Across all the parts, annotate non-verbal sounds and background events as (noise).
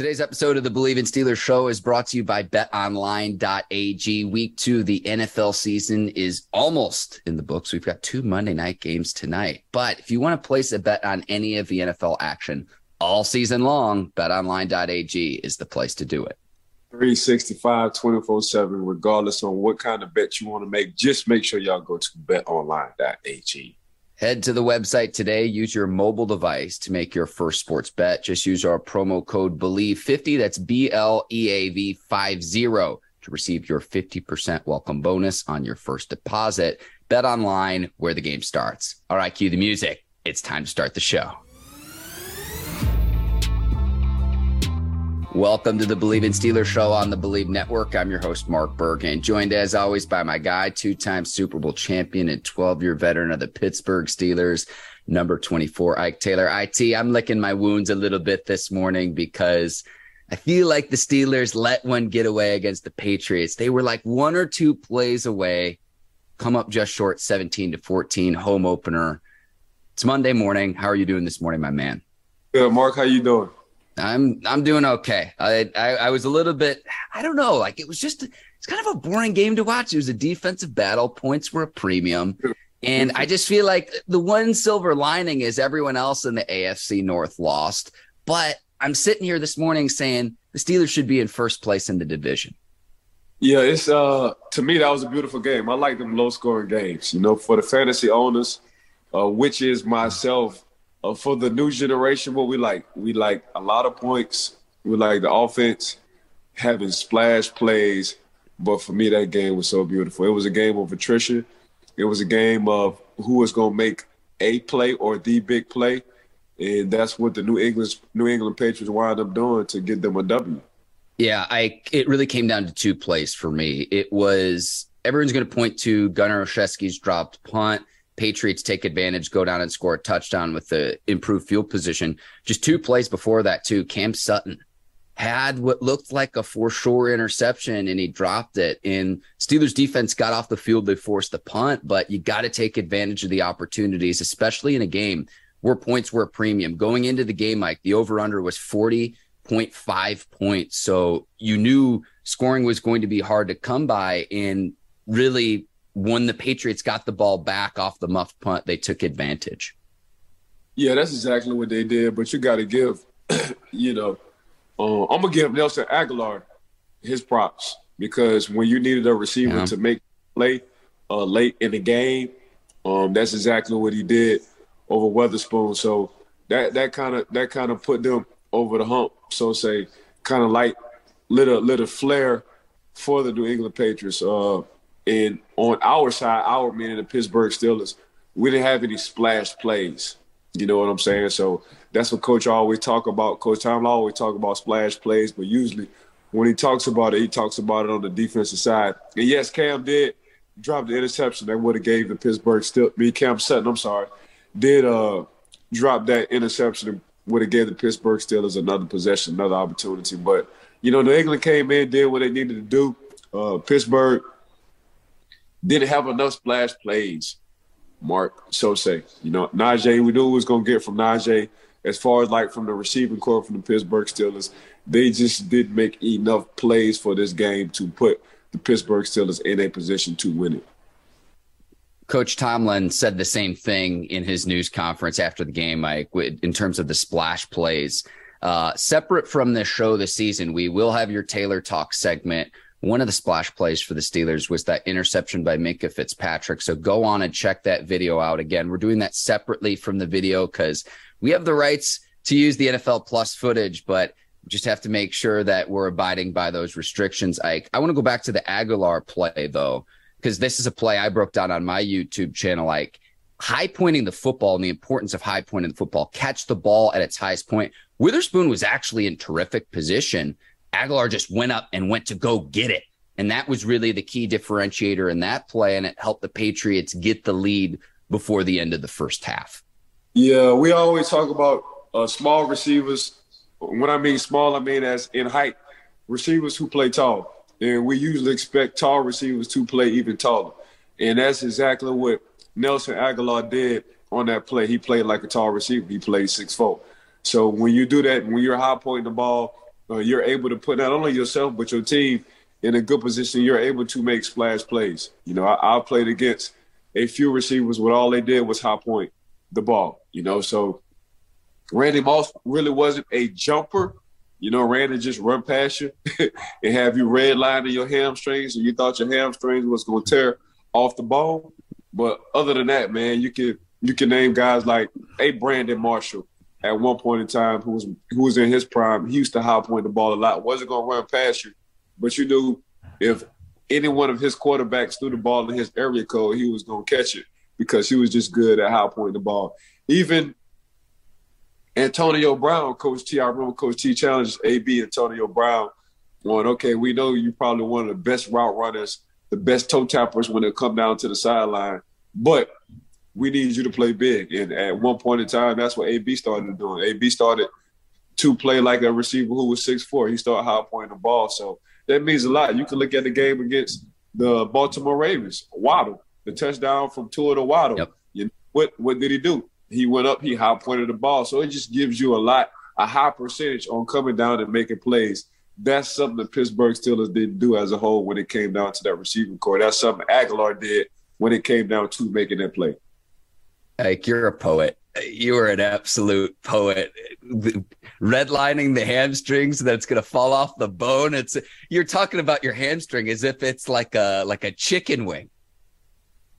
Today's episode of the Bleav in Steelers show is brought to you by betonline.ag. Week two, the NFL season is almost in the books. We've got two Monday night games tonight. But if you want to place a bet on any of the NFL action all season long, betonline.ag is the place to do it. 365 24 7, regardless on what kind of bet you want to make. Just make sure y'all go to betonline.ag. Head to the website today. Use your mobile device to make your first sports bet. Just use our promo code BLEAV50. That's B L E A V 50 to receive your 50% welcome bonus on your first deposit. Bet online where the game starts. All right, cue the music. It's time to start the show. Welcome to the Bleav in Steelers show on the Bleav Network. I'm your host, Mark Bergen, joined as always by my guy, two time Super Bowl champion and 12 year veteran of the Pittsburgh Steelers, number 24, Ike Taylor. IT, I'm licking my wounds a little bit this morning because I feel like the Steelers let one get away against the Patriots. They were like one or two plays away, come up just short 17 to 14, home opener. It's Monday morning. How are you doing this morning, my man? Good, Mark. How you doing? I'm I'm doing okay. I, I, I was a little bit I don't know like it was just it's kind of a boring game to watch. It was a defensive battle. Points were a premium, and I just feel like the one silver lining is everyone else in the AFC North lost. But I'm sitting here this morning saying the Steelers should be in first place in the division. Yeah, it's uh to me that was a beautiful game. I like them low scoring games. You know, for the fantasy owners, uh, which is myself uh, for the new generation, what we like, we like a lot of points. We like the offense having splash plays. But for me, that game was so beautiful. It was a game of attrition. It was a game of who was going to make a play or the big play, and that's what the New England New England Patriots wound up doing to get them a W. Yeah, I it really came down to two plays for me. It was everyone's going to point to Gunnar Olszewski's dropped punt Patriots take advantage, go down and score a touchdown with the improved field position. Just two plays before that, too. Cam Sutton had what looked like a for sure interception and he dropped it. And Steelers defense got off the field. They forced the punt, but you got to take advantage of the opportunities, especially in a game where points were a premium. Going into the game, Mike, the over under was 40.5 points. So you knew scoring was going to be hard to come by. And really, when the Patriots got the ball back off the muff punt, they took advantage. Yeah, that's exactly what they did. But you got to give, (clears throat) you know, uh, I'm gonna give Nelson Agholor his props because when you needed a receiver yeah. to make play uh, late in the game, um, that's exactly what he did over Witherspoon. So that that kind of that kind of put them over the hump. So say, kind of like lit a lit a flare for the New England Patriots. Uh, and on our side, our men in the Pittsburgh Steelers, we didn't have any splash plays. You know what I'm saying? So that's what Coach always talk about. Coach Tom always talk about splash plays, but usually when he talks about it, he talks about it on the defensive side. And yes, Cam did drop the interception that would have gave the Pittsburgh still me Cam Sutton, I'm sorry, did uh drop that interception would have gave the Pittsburgh Steelers another possession, another opportunity. But you know, New England came in, did what they needed to do. Uh, Pittsburgh didn't have enough splash plays. Mark so say, you know, Najee, we knew we was gonna get from Najee as far as like from the receiving corps from the Pittsburgh Steelers. They just didn't make enough plays for this game to put the Pittsburgh Steelers in a position to win it. Coach Tomlin said the same thing in his news conference after the game, Mike, in terms of the splash plays. Uh, separate from this show this season, we will have your Taylor Talk segment. One of the splash plays for the Steelers was that interception by Minkah Fitzpatrick. So go on and check that video out. Again, we're doing that separately from the video because we have the rights to use the NFL Plus footage, but just have to make sure that we're abiding by those restrictions. Ike, I want to go back to the Agholor play though because this is a play I broke down on my YouTube channel, like high pointing the football and the importance of high pointing the football, catch the ball at its highest point. Witherspoon was actually in terrific position. Agholor just went up and went to go get it. And that was really the key differentiator in that play. And it helped the Patriots get the lead before the end of the first half. Yeah, we always talk about uh, small receivers. When I mean small, I mean as in height, receivers who play tall. And we usually expect tall receivers to play even taller. And that's exactly what Nelson Agholor did on that play. He played like a tall receiver. He played six four. So when you do that, when you're high pointing the ball, uh, you're able to put not only yourself but your team in a good position. You're able to make splash plays. You know, I, I played against a few receivers where all they did was high point the ball. You know, so Randy Moss really wasn't a jumper, you know, Randy just run past you (laughs) and have you redlining your hamstrings and you thought your hamstrings was going to tear off the ball. But other than that, man, you can you can name guys like a Brandon Marshall at one point in time who was who was in his prime. He used to high point the ball a lot. wasn't going to run past you, but you knew if any one of his quarterbacks threw the ball in his area code, he was going to catch it because he was just good at high pointing the ball. Even Antonio Brown, Coach T. I remember Coach T challenged AB Antonio Brown on, okay, we know you're probably one of the best route runners, the best toe tappers when it come down to the sideline, but we need you to play big. And at one point in time, that's what AB started doing. AB started to play like a receiver who was six four. He started high pointing the ball. So that means a lot. You can look at the game against the Baltimore Ravens. Waddle, the touchdown from Tua to Waddle. Yep. You know, what what did he do? he went up, he high pointed the ball. So it just gives you a lot, a high percentage on coming down and making plays. That's something the Pittsburgh Steelers didn't do as a whole when it came down to that receiving corps. That's something Agholor did when it came down to making that play. Like you're a poet. You are an absolute poet. Redlining the hamstrings that's going to fall off the bone. It's you're talking about your hamstring as if it's like a like a chicken wing.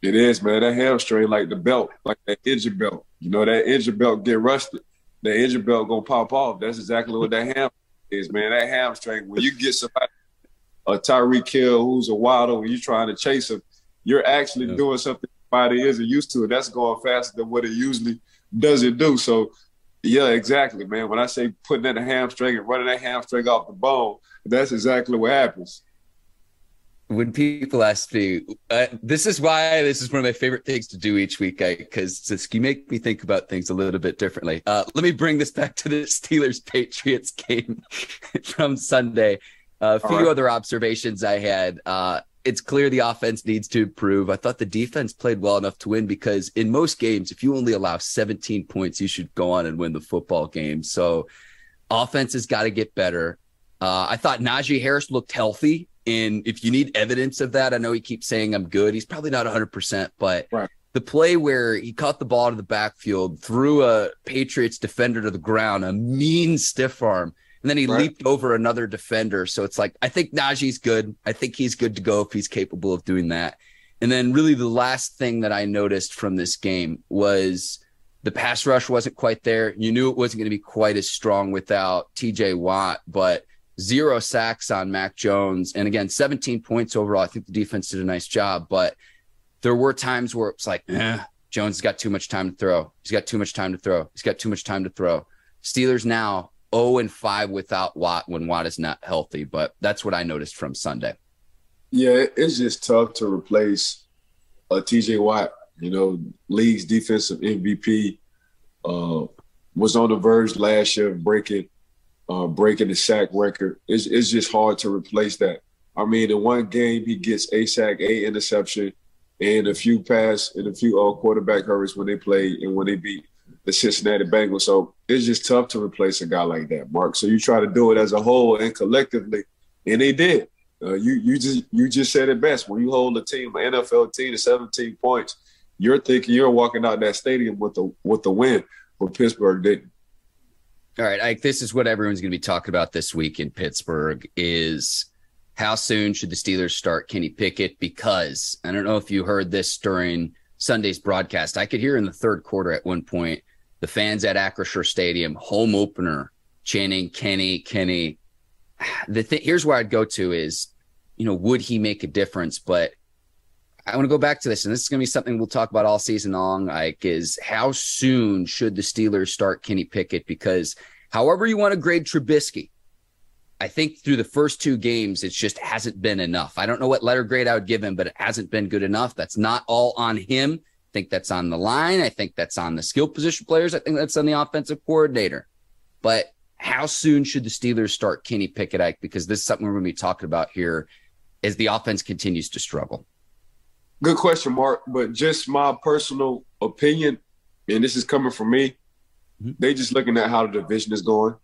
It is, man. That hamstring, like the belt, like that engine belt. You know, that engine belt get rusted. The engine belt gonna pop off. That's exactly what that ham is, man. That hamstring. When you get somebody, a Tyreek Hill who's a Waddle, and you're trying to chase him, you're actually yeah. doing something body isn't used to. It. That's going faster than what it usually doesn't do. So, yeah, exactly, man. When I say putting that hamstring and running that hamstring off the bone, that's exactly what happens when people ask me, uh, this is why this is one of my favorite things to do each week, because you make me think about things a little bit differently. Uh, let me bring this back to the Steelers Patriots (laughs) game from Sunday. Uh, a few right. other observations I had. Uh, it's clear the offense needs to improve. I thought the defense played well enough to win because in most games, if you only allow 17 points, you should go on and win the football game. So offense has got to get better. Uh, I thought Najee Harris looked healthy and if you need evidence of that, I know he keeps saying I'm good. He's probably not 100%, but right. the play where he caught the ball to the backfield, threw a Patriots defender to the ground, a mean stiff arm, and then he right. leaped over another defender. So it's like, I think Najee's good. I think he's good to go if he's capable of doing that. And then, really, the last thing that I noticed from this game was the pass rush wasn't quite there. You knew it wasn't going to be quite as strong without TJ Watt, but zero sacks on Mac Jones. And again, 17 points overall. I think the defense did a nice job, but there were times where it's like, eh, Jones has got too much time to throw. He's got too much time to throw. He's got too much time to throw. Steelers now 0 and 5 without Watt when Watt is not healthy, but that's what I noticed from Sunday. Yeah, it's just tough to replace uh, TJ Watt, you know, league's defensive MVP. Uh, was on the verge last year of breaking uh, breaking the sack record. It's, it's just hard to replace that. I mean, in one game he gets a sack, a interception, and a few pass and a few uh, quarterback hurries when they play and when they beat the Cincinnati Bengals. So it's just tough to replace a guy like that, Mark. So you try to do it as a whole and collectively, and they did. Uh, you you just you just said it best. When you hold a team, an NFL team, to 17 points, you're thinking you're walking out that stadium with the with the win. But Pittsburgh didn't. All right, Ike, this is what everyone's going to be talking about this week in Pittsburgh is how soon should the Steelers start Kenny Pickett? Because I don't know if you heard this during Sunday's broadcast. I could hear in the third quarter at one point the fans at Acrisure Stadium, home opener, chanting Kenny, Kenny. The thing here's where I'd go to is, you know, would he make a difference? But I want to go back to this, and this is going to be something we'll talk about all season long. Like, is how soon should the Steelers start Kenny Pickett? Because however you want to grade Trubisky, I think through the first two games, it just hasn't been enough. I don't know what letter grade I would give him, but it hasn't been good enough. That's not all on him. I think that's on the line. I think that's on the skill position players. I think that's on the offensive coordinator. But how soon should the Steelers start Kenny Pickett? Because this is something we're going to be talking about here as the offense continues to struggle. Good question, Mark. But just my personal opinion, and this is coming from me, mm-hmm. they just looking at how the division is going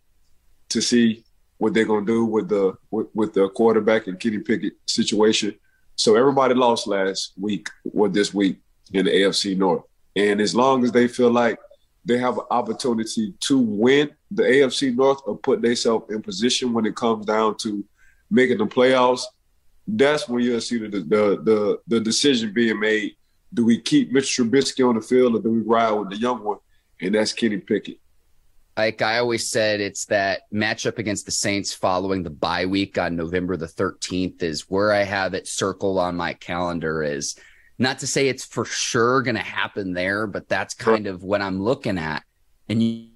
to see what they're gonna do with the with, with the quarterback and Kenny Pickett situation. So everybody lost last week or this week in the AFC North. And as long as they feel like they have an opportunity to win the AFC North or put themselves in position when it comes down to making the playoffs, that's when you'll see the the the, the decision being made. Do we keep Mr. Trubisky on the field or do we ride with the young one? And that's Kenny Pickett. Like I always said, it's that matchup against the Saints following the bye week on November the 13th is where I have it circled on my calendar. Is not to say it's for sure going to happen there, but that's kind of what I'm looking at. And you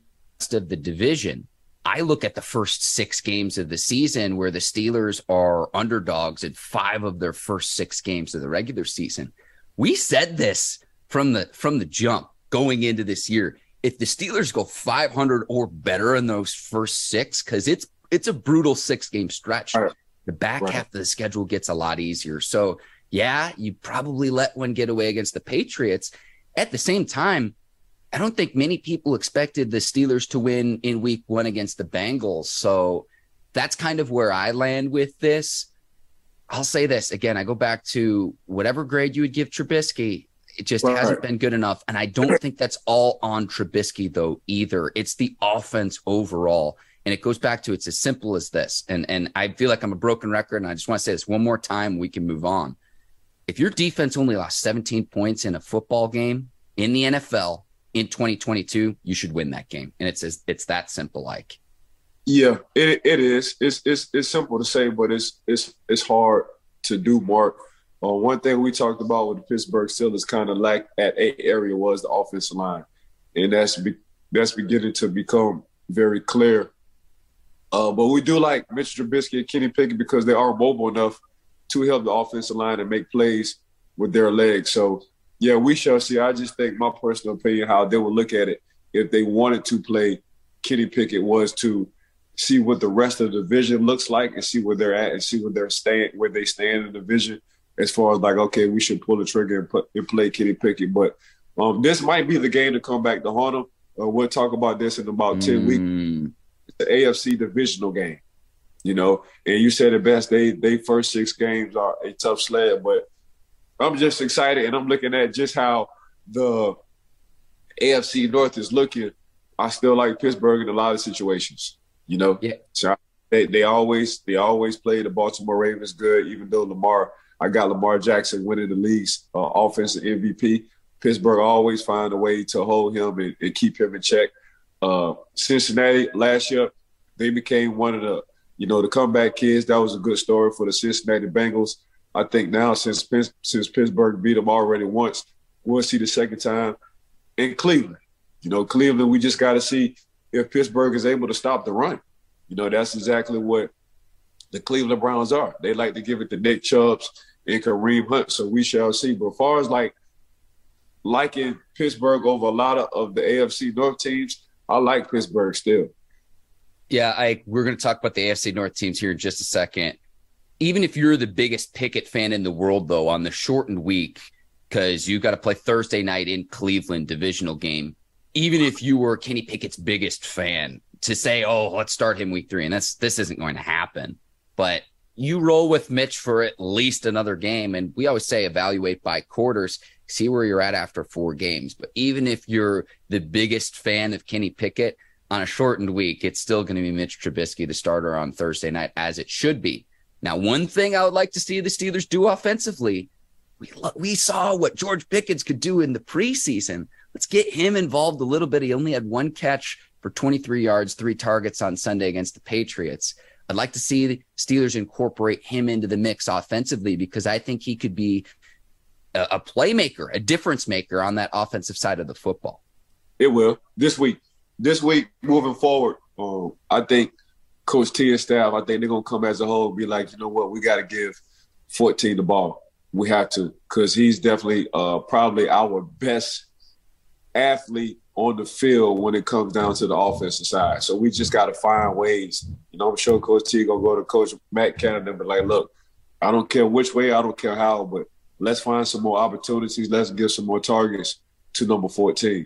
of the division, I look at the first six games of the season where the Steelers are underdogs in five of their first six games of the regular season. We said this from the from the jump going into this year. If the Steelers go 500 or better in those first six, because it's it's a brutal six game stretch. Right. The back right. half of the schedule gets a lot easier. So yeah, you probably let one get away against the Patriots. At the same time, I don't think many people expected the Steelers to win in week one against the Bengals. So that's kind of where I land with this. I'll say this again. I go back to whatever grade you would give Trubisky. It just right. hasn't been good enough. And I don't think that's all on Trubisky, though, either. It's the offense overall. And it goes back to it's as simple as this. And, and I feel like I'm a broken record. And I just want to say this one more time. We can move on. If your defense only lost 17 points in a football game in the NFL, in 2022, you should win that game. And it's it's that simple like. Yeah, it it is. It's it's it's simple to say, but it's it's it's hard to do, Mark. Uh, one thing we talked about with the Pittsburgh Steelers kind of lacked at a area was the offensive line, and that's be, that's beginning to become very clear. Uh, but we do like Mitch Trubisky and Kenny Pickett because they are mobile enough to help the offensive line and make plays with their legs. So yeah, we shall see. I just think my personal opinion, how they would look at it if they wanted to play Kenny Pickett was to see what the rest of the division looks like and see where they're at and see where they're stand where they stand in the division as far as like, okay, we should pull the trigger and put and play Kenny Pickett. But um, this might be the game to come back to haunt them. Uh, we'll talk about this in about mm. 10 weeks. It's the AFC divisional game. You know, and you said it best. They they first six games are a tough sled, but I'm just excited, and I'm looking at just how the AFC North is looking. I still like Pittsburgh in a lot of situations. You know, yeah. So they they always they always play the Baltimore Ravens good, even though Lamar. I got Lamar Jackson winning the league's uh, offensive MVP. Pittsburgh always find a way to hold him and, and keep him in check. Uh, Cincinnati last year, they became one of the you know the comeback kids. That was a good story for the Cincinnati Bengals. I think now since since Pittsburgh beat them already once, we'll see the second time in Cleveland. You know, Cleveland, we just got to see if Pittsburgh is able to stop the run. You know, that's exactly what the Cleveland Browns are. They like to give it to Nick Chubbs and Kareem Hunt. So we shall see. But as far as like liking Pittsburgh over a lot of, of the AFC North teams, I like Pittsburgh still. Yeah, I we're going to talk about the AFC North teams here in just a second. Even if you're the biggest Pickett fan in the world, though, on the shortened week, because you got to play Thursday night in Cleveland divisional game. Even if you were Kenny Pickett's biggest fan, to say, "Oh, let's start him week three, and that's this isn't going to happen. But you roll with Mitch for at least another game, and we always say evaluate by quarters, see where you're at after four games. But even if you're the biggest fan of Kenny Pickett on a shortened week, it's still going to be Mitch Trubisky, the starter on Thursday night, as it should be. Now, one thing I would like to see the Steelers do offensively, we we saw what George Pickens could do in the preseason. Let's get him involved a little bit. He only had one catch for 23 yards, three targets on Sunday against the Patriots. I'd like to see the Steelers incorporate him into the mix offensively because I think he could be a, a playmaker, a difference maker on that offensive side of the football. It will this week. This week, moving forward, um, I think Coach T and staff, I think they're gonna come as a whole, be like, you know what, we got to give 14 the ball. We have to, because he's definitely uh, probably our best athlete on the field when it comes down to the offensive side. So we just got to find ways. You know, I'm sure Coach T gonna go to Coach Matt Canada, but like, look, I don't care which way, I don't care how, but let's find some more opportunities. Let's give some more targets to number 14.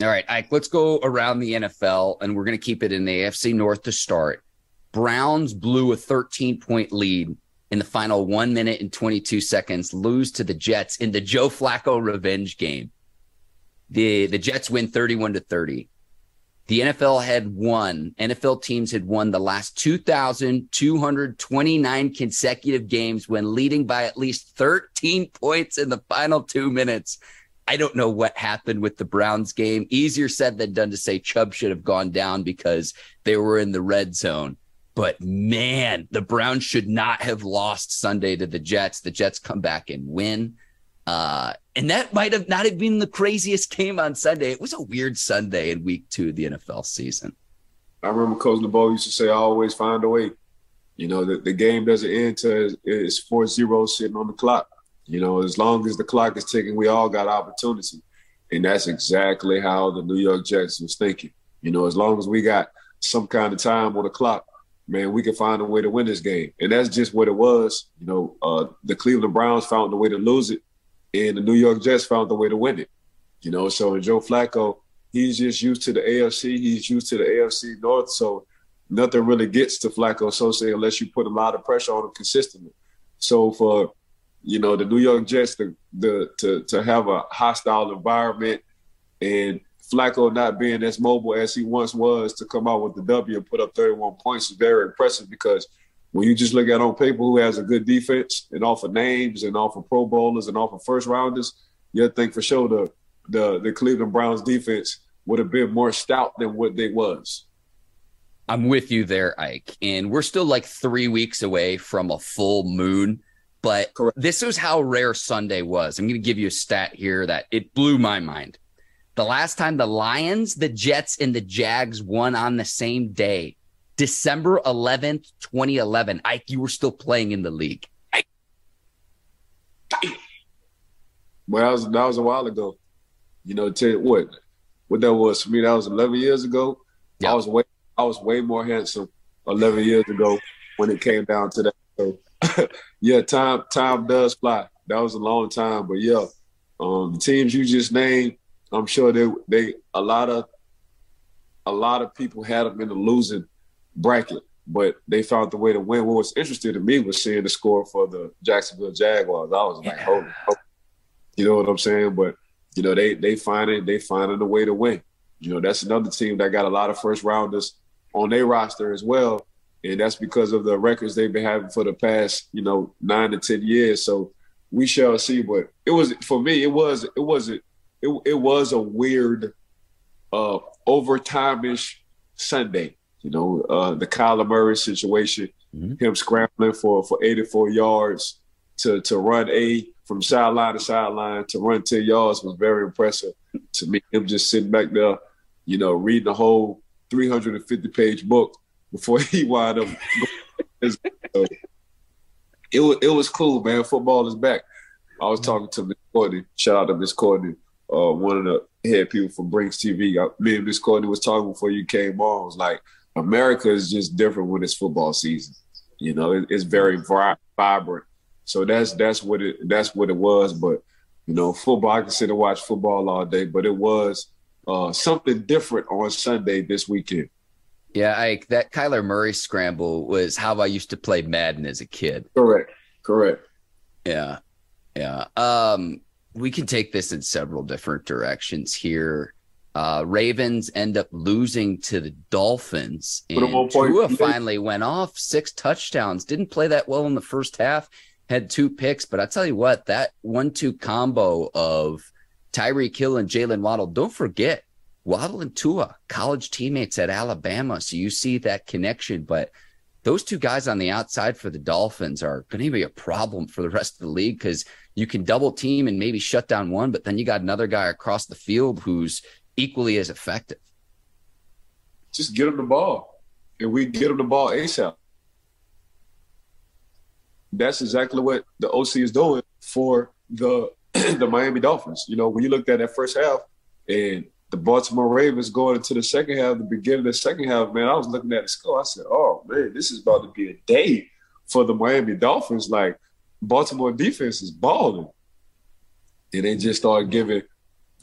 All right, Ike, let's go around the NFL and we're going to keep it in the AFC North to start. Browns blew a 13 point lead in the final one minute and 22 seconds, lose to the Jets in the Joe Flacco revenge game. The the Jets win 31 to 30. The NFL had won, NFL teams had won the last 2,229 consecutive games when leading by at least 13 points in the final two minutes. I don't know what happened with the Browns game. Easier said than done to say Chubb should have gone down because they were in the red zone. But man, the Browns should not have lost Sunday to the Jets. The Jets come back and win. Uh, and that might have not have been the craziest game on Sunday. It was a weird Sunday in week two of the NFL season. I remember Coach LeBeau used to say, I always find a way. You know, the, the game doesn't end till it's 4 0 sitting on the clock. You know, as long as the clock is ticking, we all got opportunity. And that's exactly how the New York Jets was thinking. You know, as long as we got some kind of time on the clock, man, we can find a way to win this game. And that's just what it was. You know, uh, the Cleveland Browns found a way to lose it and the New York Jets found a way to win it. You know, so Joe Flacco, he's just used to the AFC. He's used to the AFC North. So nothing really gets to Flacco so say unless you put a lot of pressure on him consistently. So for you know the New York Jets to the to to have a hostile environment and Flacco not being as mobile as he once was to come out with the W and put up 31 points is very impressive because when you just look at on paper who has a good defense and offer names and offer Pro Bowlers and offer first rounders, you'd think for sure the the the Cleveland Browns defense would have been more stout than what they was. I'm with you there, Ike. And we're still like three weeks away from a full moon. But Correct. this is how rare Sunday was. I'm going to give you a stat here that it blew my mind. The last time the Lions, the Jets, and the Jags won on the same day December 11th, 2011. Ike, you were still playing in the league. Well, that was, that was a while ago. You know, tell you what, what that was for me, that was 11 years ago. Yep. I was way, I was way more handsome 11 years ago when it came down to that. So, (laughs) yeah, time, time does fly. That was a long time, but yeah, um, the teams you just named, I'm sure they, they, a lot of, a lot of people had them in the losing bracket, but they found the way to win. What was interesting to me was seeing the score for the Jacksonville Jaguars. I was like, holy, you know what I'm saying? But you know, they they find it, they finding a way to win. You know, that's another team that got a lot of first rounders on their roster as well. And that's because of the records they've been having for the past, you know, nine to ten years. So we shall see. But it was for me, it was it wasn't it, it was a weird uh, overtime-ish Sunday. You know, uh, the Kyler Murray situation, mm-hmm. him scrambling for for 84 yards to to run a from sideline to sideline to run 10 yards was very impressive to me. Him just sitting back there, you know, reading the whole 350 page book before (laughs) he wound up. so it was it was cool, man. Football is back. I was talking to Miss Courtney. Shout out to Miss Courtney, uh, one of the head people from Brinks TV. I, me and Miss Courtney was talking before you came on. It was like America is just different when it's football season. You know, it, it's very vibrant. So that's that's what it that's what it was. But you know, football. I can sit and watch football all day, but it was uh, something different on Sunday this weekend. Yeah, I, that Kyler Murray scramble was how I used to play Madden as a kid. Correct. Correct. Yeah. Yeah. Um, we can take this in several different directions here. Uh, Ravens end up losing to the Dolphins, and Tua finally went off six touchdowns. Didn't play that well in the first half. Had two picks, but I tell you what, that one-two combo of Tyreek Hill and Jaylen Waddle. Don't forget, Waddle and Tua, college teammates at Alabama. So you see that connection. But those two guys on the outside for the Dolphins are going to be a problem for the rest of the league because you can double team and maybe shut down one, but then you got another guy across the field who's equally as effective. Just get him the ball, and we get him the ball ASAP. That's exactly what the OC is doing for the (clears throat) the Miami Dolphins. You know, when you looked at that first half, and the Baltimore Ravens going into the second half, the beginning of the second half, man, I was looking at the score. I said, oh, man, this is about to be a day for the Miami Dolphins. Like, Baltimore defense is balling. And they just started giving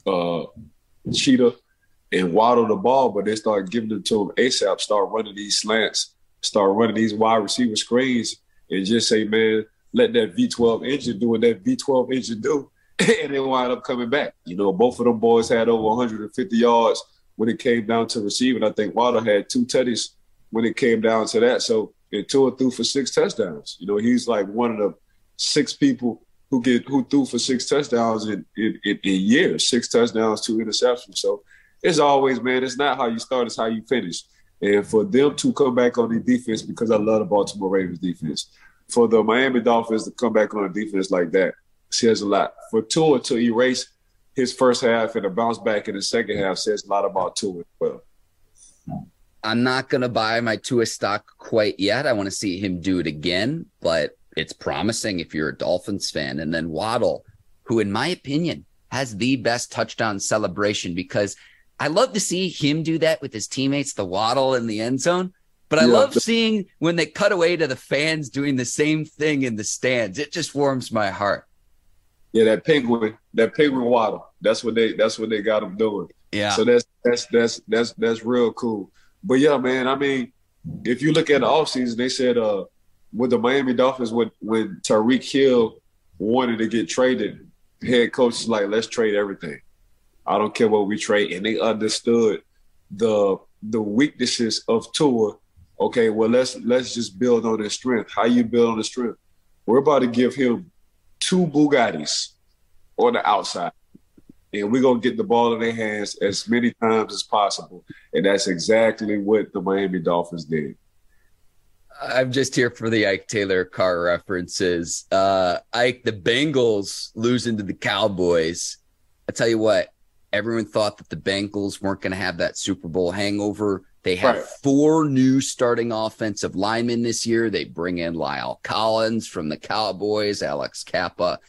uh, Cheetah and Waddle the ball, but they started giving it to him ASAP, start running these slants, start running these wide receiver screens, and just say, man, let that V12 engine do what that V12 engine do (laughs) and they wind up coming back. You know, both of them boys had over 150 yards when it came down to receiving. I think Waddle had two tutties when it came down to that. So it Tua threw for six touchdowns. You know, he's like one of the six people who get who threw for six touchdowns in, in, in, in years, six touchdowns, two interceptions. So it's always, man, it's not how you start, it's how you finish. And for them to come back on the defense, because I love the Baltimore Ravens defense, for the Miami Dolphins to come back on a defense like that, says a lot. For Tua to erase his first half and to bounce back in the second half says a lot about Tua as well. I'm not going to buy my Tua stock quite yet. I want to see him do it again, but it's promising if you're a Dolphins fan. And then Waddle, who, in my opinion, has the best touchdown celebration because I love to see him do that with his teammates, the Waddle in the end zone. But I yeah. love seeing when they cut away to the fans doing the same thing in the stands. It just warms my heart. Yeah, that penguin, that penguin waddle. That's what they that's what they got them doing. Yeah. So that's that's that's that's that's real cool. But yeah, man, I mean, if you look at the offseason, they said uh with the Miami Dolphins when when Tyreek Hill wanted to get traded, head coach is like, let's trade everything. I don't care what we trade. And they understood the the weaknesses of Tua. Okay, well let's let's just build on his strength. How you build on the strength? We're about to give him two Bugattis on the outside. And we're going to get the ball in their hands as many times as possible. And that's exactly what the Miami Dolphins did. I'm just here for the Ike Taylor car references. Uh, Ike, the Bengals losing to the Cowboys. I tell you what, everyone thought that the Bengals weren't going to have that Super Bowl hangover. They have right. four new starting offensive linemen this year. They bring in La'el Collins from the Cowboys, Alex Cappa.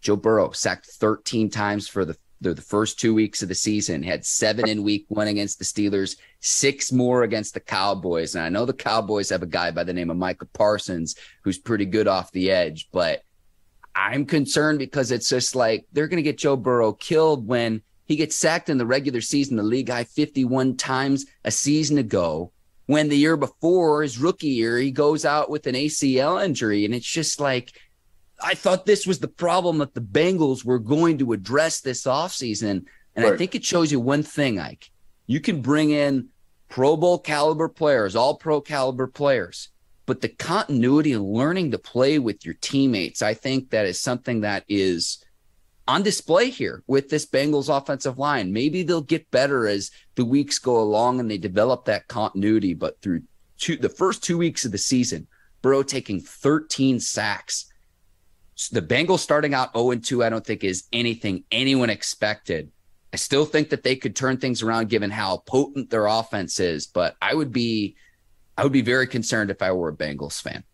Joe Burrow sacked 13 times for the, the, the first two weeks of the season, had seven in week one against the Steelers, six more against the Cowboys. And I know the Cowboys have a guy by the name of Micah Parsons who's pretty good off the edge, but I'm concerned because it's just like they're going to get Joe Burrow killed when – he gets sacked in the regular season, the league high 51 times a season ago. When the year before his rookie year, he goes out with an ACL injury. And it's just like, I thought this was the problem that the Bengals were going to address this offseason. And right. I think it shows you one thing, Ike. You can bring in Pro Bowl caliber players, all pro caliber players, but the continuity and learning to play with your teammates, I think that is something that is on display here with this Bengals offensive line. Maybe they'll get better as the weeks go along and they develop that continuity. But through two, the first two weeks of the season, Burrow taking 13 sacks. So the Bengals starting out 0 2, I don't think is anything anyone expected. I still think that they could turn things around given how potent their offense is, but I would be I would be very concerned if I were a Bengals fan.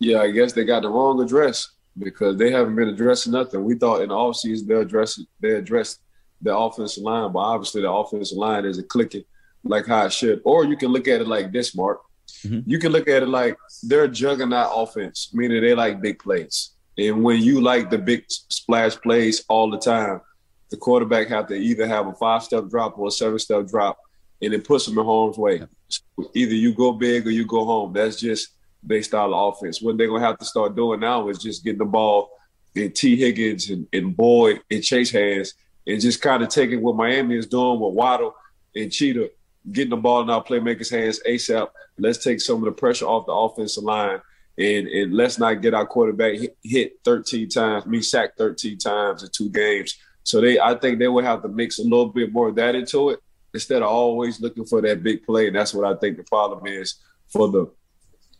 Yeah, I guess they got the wrong address because they haven't been addressing nothing. We thought in the offseason they'll address they addressed the offensive line, but obviously the offensive line isn't clicking like how it should. Or you can look at it like this, Mark. Mm-hmm. You can look at it like they're a juggernaut offense, meaning they like big plays. And when you like the big splash plays all the time, the quarterback have to either have a five step drop or a seven step drop, and it puts them in harm's way. So either you go big or you go home. That's just their style of offense. What they're gonna have to start doing now is just getting the ball in Tee Higgins and, and Boyd and Chase hands and just kind of taking what Miami is doing with Waddle and Cheetah, getting the ball in our playmakers' hands ASAP. Let's take some of the pressure off the offensive line and and let's not get our quarterback hit, hit 13 times, me sacked 13 times in two games. So they, I think they would have to mix a little bit more of that into it instead of always looking for that big play. And that's what I think the problem is for the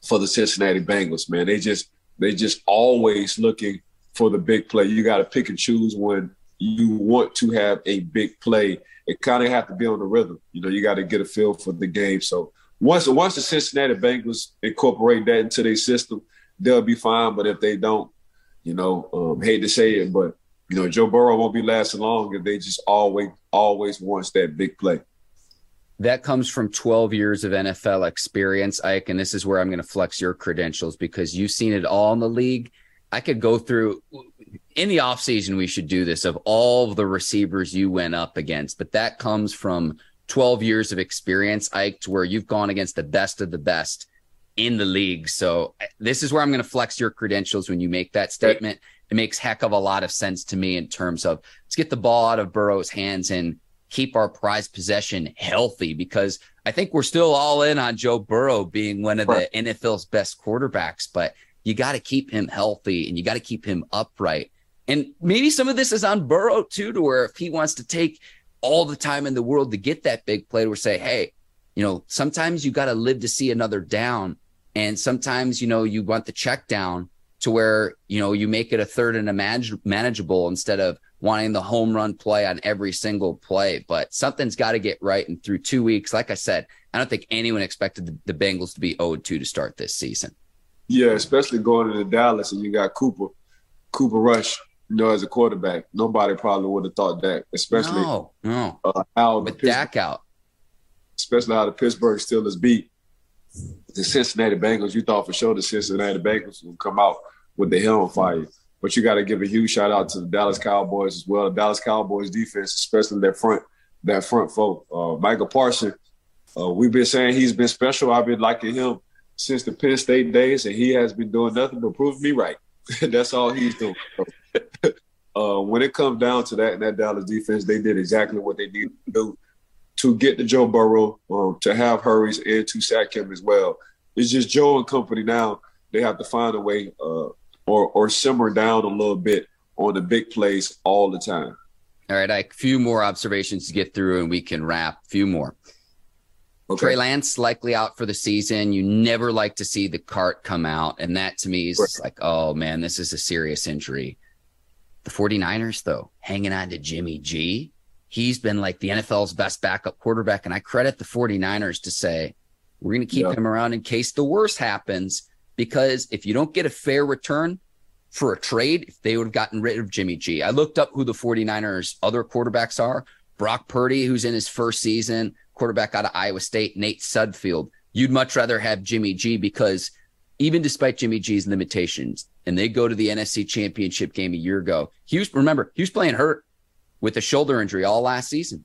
for the Cincinnati Bengals, man. They just they just always looking for the big play. You got to pick and choose when you want to have a big play. It kind of have to be on the rhythm. You know, you got to get a feel for the game. So once once the Cincinnati Bengals incorporate that into their system, they'll be fine. But if they don't, you know, um, hate to say it, but you know, Joe Burrow won't be lasting long if they just always always wants that big play that comes from 12 years of NFL experience, Ike. And this is where I'm going to flex your credentials because you've seen it all in the league. I could go through in the offseason, we should do this of all of the receivers you went up against, but that comes from 12 years of experience, Ike, to where you've gone against the best of the best in the league. So this is where I'm going to flex your credentials when you make that statement. It makes heck of a lot of sense to me in terms of let's get the ball out of Burrow's hands and keep our prized possession healthy because I think we're still all in on Joe Burrow being one of the NFL's best quarterbacks, but you got to keep him healthy and you got to keep him upright. And maybe some of this is on Burrow too, to where if he wants to take all the time in the world to get that big play, to say, hey, you know, sometimes you got to live to see another down. And sometimes, you know, you want the check down to where, you know, you make it a third and a manage- manageable instead of wanting the home run play on every single play. But something's got to get right. And through two weeks, like I said, I don't think anyone expected the, the Bengals to be 0 2 to start this season. Yeah, especially going into Dallas and you got Cooper, Cooper Rush, you know, as a quarterback. Nobody probably would have thought that, especially no, no. Uh, how with Dak out. Especially how the Pittsburgh Steelers beat the Cincinnati Bengals. You thought for sure the Cincinnati Bengals would come out with the hell on fire. But you got to give a huge shout out to the Dallas Cowboys as well. The Dallas Cowboys defense, especially their front, that front folk. Uh, Micah Parson, uh, we've been saying he's been special. I've been liking him since the Penn State days, and he has been doing nothing but prove me right. (laughs) That's all he's doing. (laughs) uh, when it comes down to that, and that Dallas defense, they did exactly what they needed to do to get to Joe Burrow, um, to have hurries, and to sack him as well. It's just Joe and company now. They have to find a way uh, or or simmer down a little bit on the big plays all the time. All right, a few more observations to get through, and we can wrap. A few more. Okay. Trey Lance likely out for the season. You never like to see the cart come out, and that to me is right. like, oh man, this is a serious injury. The 49ers, though, hanging on to Jimmy G. He's been like the NFL's best backup quarterback, and I credit the 49ers to say, we're going to keep him around in case the worst happens because if you don't get a fair return for a trade, if they would have gotten rid of Jimmy G, I looked up who the 49ers other quarterbacks are. Brock Purdy, who's in his first season, quarterback out of Iowa State, Nate Sudfeld. You'd much rather have Jimmy G because even despite Jimmy G's limitations, and they go to the NFC championship game a year ago, he was, remember, he was playing hurt with a shoulder injury all last season.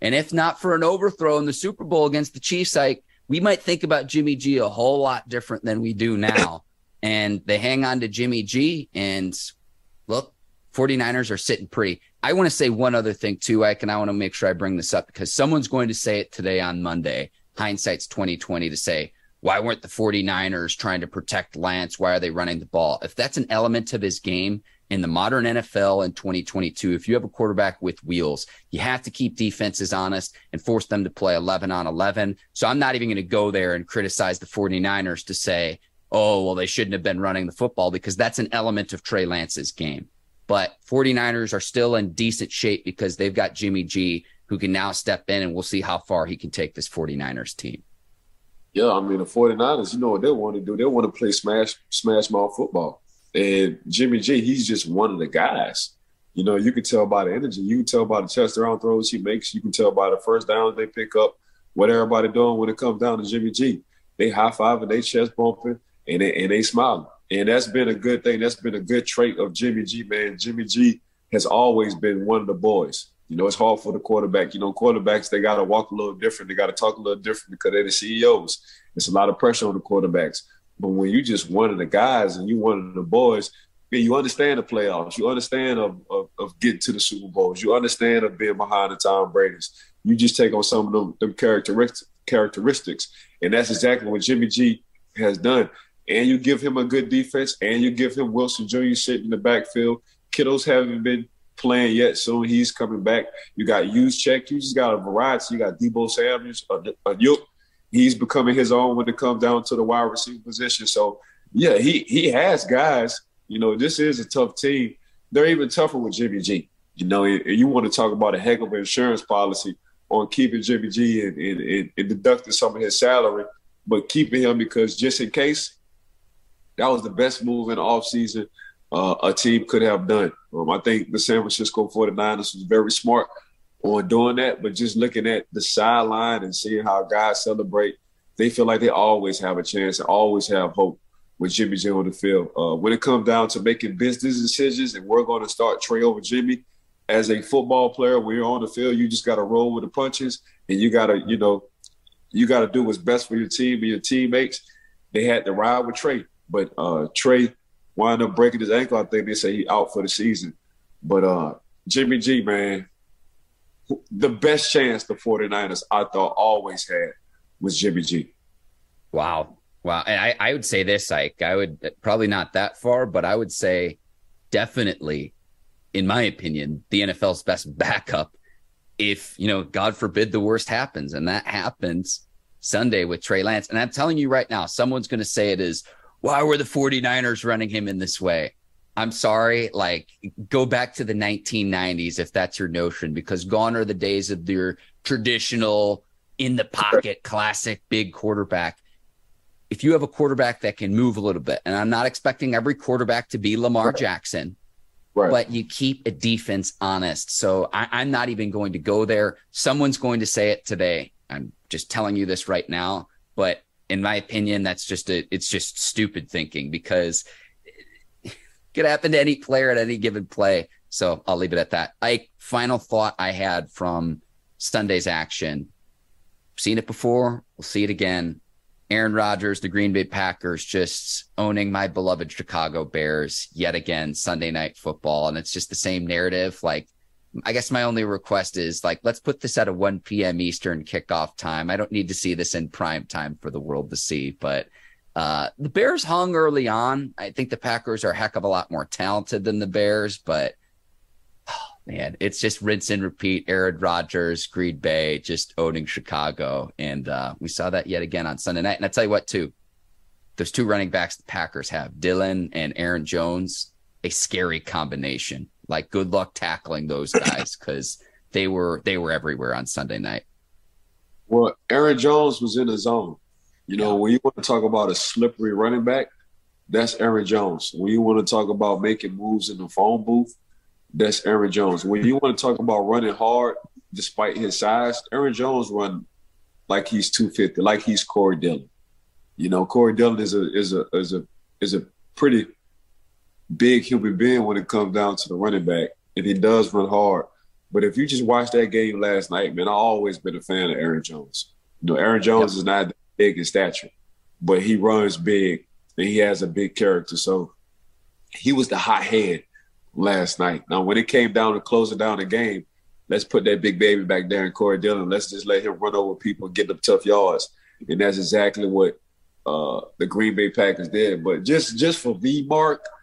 And if not for an overthrow in the Super Bowl against the Chiefs, like we might think about Jimmy G a whole lot different than we do now. (coughs) and they hang on to Jimmy G and look, 49ers are sitting pretty. I want to say one other thing too, Ike, and I want to make sure I bring this up because someone's going to say it today on Monday. Hindsight's 2020 to say, why weren't the 49ers trying to protect Lance? Why are they running the ball? If that's an element of his game in the modern NFL in 2022, if you have a quarterback with wheels, you have to keep defenses honest and force them to play 11 on 11. So I'm not even going to go there and criticize the 49ers to say, oh, well, they shouldn't have been running the football because that's an element of Trey Lance's game. But 49ers are still in decent shape because they've got Jimmy G who can now step in and we'll see how far he can take this 49ers team. Yeah, I mean the 49ers, you know what they want to do. They want to play smash smash mouth football. And Jimmy G, he's just one of the guys. You know, you can tell by the energy. You can tell by the chest around throws he makes. You can tell by the first downs they pick up. What everybody doing when it comes down to Jimmy G. They high five and they chest bumping and they, and they smiling. And that's been a good thing. That's been a good trait of Jimmy G, man. Jimmy G has always been one of the boys. You know, it's hard for the quarterback. You know, quarterbacks, they got to walk a little different. They got to talk a little different because they're the CEOs. It's a lot of pressure on the quarterbacks. But when you just one of the guys and you one of the boys, man, you understand the playoffs. You understand of, of, of, getting to the Super Bowls. You understand of being behind the Tom Brady's. You just take on some of them, them characteristics, characteristics. And that's exactly what Jimmy G has done. And you give him a good defense and you give him Wilson Jr. sitting in the backfield. Kiddos haven't been – playing yet. Soon he's coming back. You got Juszczyk. You just got a variety. You got Deebo Samuels, a, a. He's becoming his own when it comes down to the wide receiver position. So yeah, he he has guys. You know, this is a tough team. They're even tougher with Jimmy G. You know, and you want to talk about a heck of an insurance policy on keeping Jimmy G and, and, and deducting some of his salary, but keeping him because just in case, that was the best move in the offseason uh, a team could have done. Um, I think the San Francisco 49ers was very smart on doing that, but just looking at the sideline and seeing how guys celebrate, they feel like they always have a chance and always have hope with Jimmy G on the field. Uh, when it comes down to making business decisions, and we're going to start Trey over Jimmy, as a football player, when you're on the field, you just got to roll with the punches, and you got to, you know, you got to do what's best for your team and your teammates. They had to ride with Trey, but uh, Trey wound up breaking his ankle. I think they say he out for the season. But uh, Jimmy G, man, the best chance the 49ers I thought always had was Jimmy G. Wow. Wow. And I, I would say this, like, I would probably not that far, but I would say definitely, in my opinion, the NFL's best backup if, you know, God forbid the worst happens. And that happens Sunday with Trey Lance. And I'm telling you right now, someone's going to say it is why were the 49ers running him in this way? I'm sorry, like go back to the 1990s if that's your notion, because gone are the days of your traditional in the pocket classic big quarterback. If you have a quarterback that can move a little bit, and I'm not expecting every quarterback to be Lamar right. Jackson, right. but you keep a defense honest. So I, I'm not even going to go there. Someone's going to say it today. I'm just telling you this right now, but in my opinion, that's just a it's just stupid thinking because could happen to any player at any given play. So I'll leave it at that. I final thought I had from Sunday's action. Seen it before, we'll see it again. Aaron Rodgers, the Green Bay Packers, just owning my beloved Chicago Bears yet again Sunday night football. And it's just the same narrative. Like I guess my only request is like, let's put this at a 1 p.m. Eastern kickoff time. I don't need to see this in prime time for the world to see, but uh, the Bears hung early on. I think the Packers are a heck of a lot more talented than the Bears, but oh, (sighs) man, it's just rinse and repeat. Aaron Rodgers, Green Bay, just owning Chicago. And uh, we saw that yet again on Sunday night. And I tell you what, too, those two running backs the Packers have, Dillon and Aaron Jones, a scary combination. Like, good luck tackling those guys because they were they were everywhere on Sunday night. Well, Aaron Jones was in the zone. You know, when you want to talk about a slippery running back, that's Aaron Jones. When you want to talk about making moves in the phone booth, that's Aaron Jones. When you want to talk about running hard despite his size, Aaron Jones run like he's 250, like he's Corey Dillon. You know, Corey Dillon is a is a is a is a pretty big human being when it comes down to the running back, and he does run hard. But if you just watch that game last night, man, I've always been a fan of Aaron Jones. You know, Aaron Jones yep. is not big in stature, but he runs big and he has a big character. So he was the hot head last night. Now, when it came down to closing down the game, let's put that big baby back there in Corey Dillon. Let's just let him run over people, get them tough yards. And that's exactly what uh, the Green Bay Packers did. But just just for V Mark –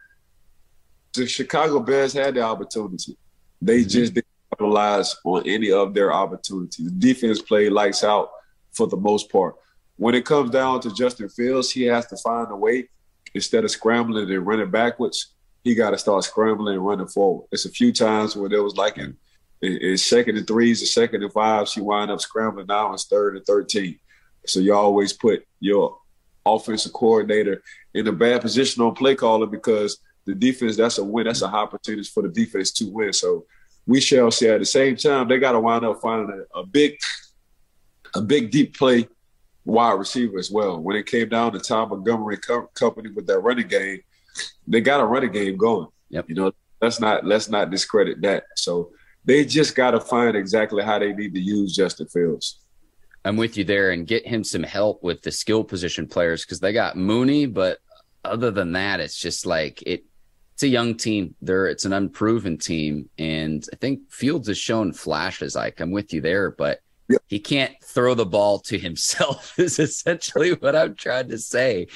the Chicago Bears had the opportunity. They mm-hmm. just didn't capitalize on any of their opportunities. The defense played lights out for the most part. When it comes down to Justin Fields, he has to find a way instead of scrambling and running backwards. He got to start scrambling and running forward. It's a few times where there was like in, in second and threes, the second and fives, he wind up scrambling. Now it's third and thirteen. So you always put your offensive coordinator in a bad position on play calling because the defense, that's a win. That's a high opportunity for the defense to win. So we shall see. At the same time, they got to wind up finding a, a, big, a big deep play wide receiver as well. When it came down to Tom Montgomery co- company with that running game, they got a running game going. Yep. You know, let's not let's not discredit that. So they just got to find exactly how they need to use Justin Fields. I'm with you there and get him some help with the skill position players because they got Mooney, but other than that, it's just like it. It's a young team. There, it's an unproven team, and I think Fields has shown flashes. Like I'm with you there, but yep. he can't throw the ball to himself. (laughs) is essentially what I'm trying to say.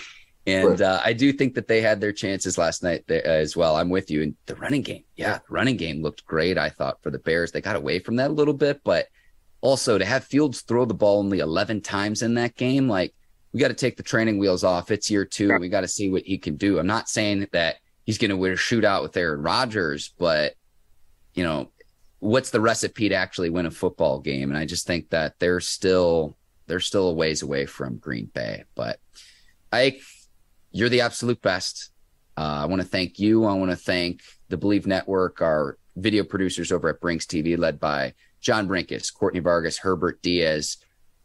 And right. uh, I do think that they had their chances last night uh, as well. I'm with you. And the running game, yeah, the running game looked great. I thought for the Bears, they got away from that a little bit, but also to have Fields throw the ball only 11 times in that game, like we got to take the training wheels off. It's year two. Yeah. We got to see what he can do. I'm not saying that he's going to win a shootout with Aaron Rodgers, but you know, what's the recipe to actually win a football game? And I just think that they're still they're still a ways away from Green Bay. But Ike, you're the absolute best. Uh, I want to thank you. I want to thank the Bleav Network, our video producers over at Brinks TV, led by John Brinkus, Courtney Vargas, Herbert Diaz,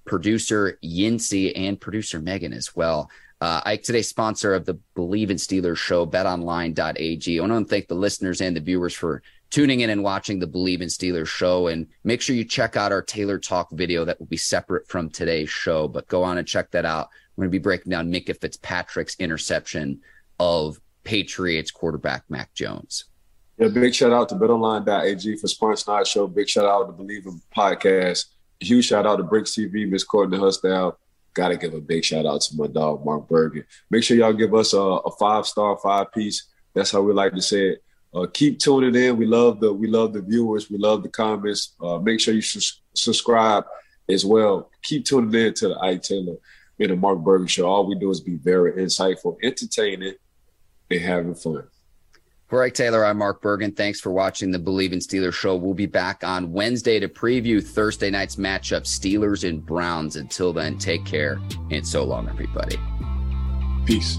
producer Yincy, and producer Megan as well. Uh, Ike, today's sponsor of the Bleav in Steelers show, betonline.ag. I want to thank the listeners and the viewers for tuning in and watching the Bleav in Steelers show. And make sure you check out our Taylor Talk video that will be separate from today's show. But go on and check that out. We're going to be breaking down Minkah Fitzpatrick's interception of Patriots quarterback Mac Jones. Yeah, big shout out to betonline.ag for sponsoring our show. Big shout out to Bleav in Podcast. Huge shout out to Brinks TV, Miss Courtney Husdale. Got to give a big shout out to my dog, Mark Bergen. Make sure y'all give us a, a five star, five piece. That's how we like to say it. Uh, keep tuning in. We love the we love the viewers. We love the comments. Uh, make sure you su- subscribe as well. Keep tuning in to the Ike Taylor and the Mark Bergen show. All we do is be very insightful, entertaining, and having fun. For Ike Taylor, I'm Mark Bergen. Thanks for watching the Bleav in Steelers show. We'll be back on Wednesday to preview Thursday night's matchup, Steelers and Browns. Until then, take care and so long, everybody. Peace.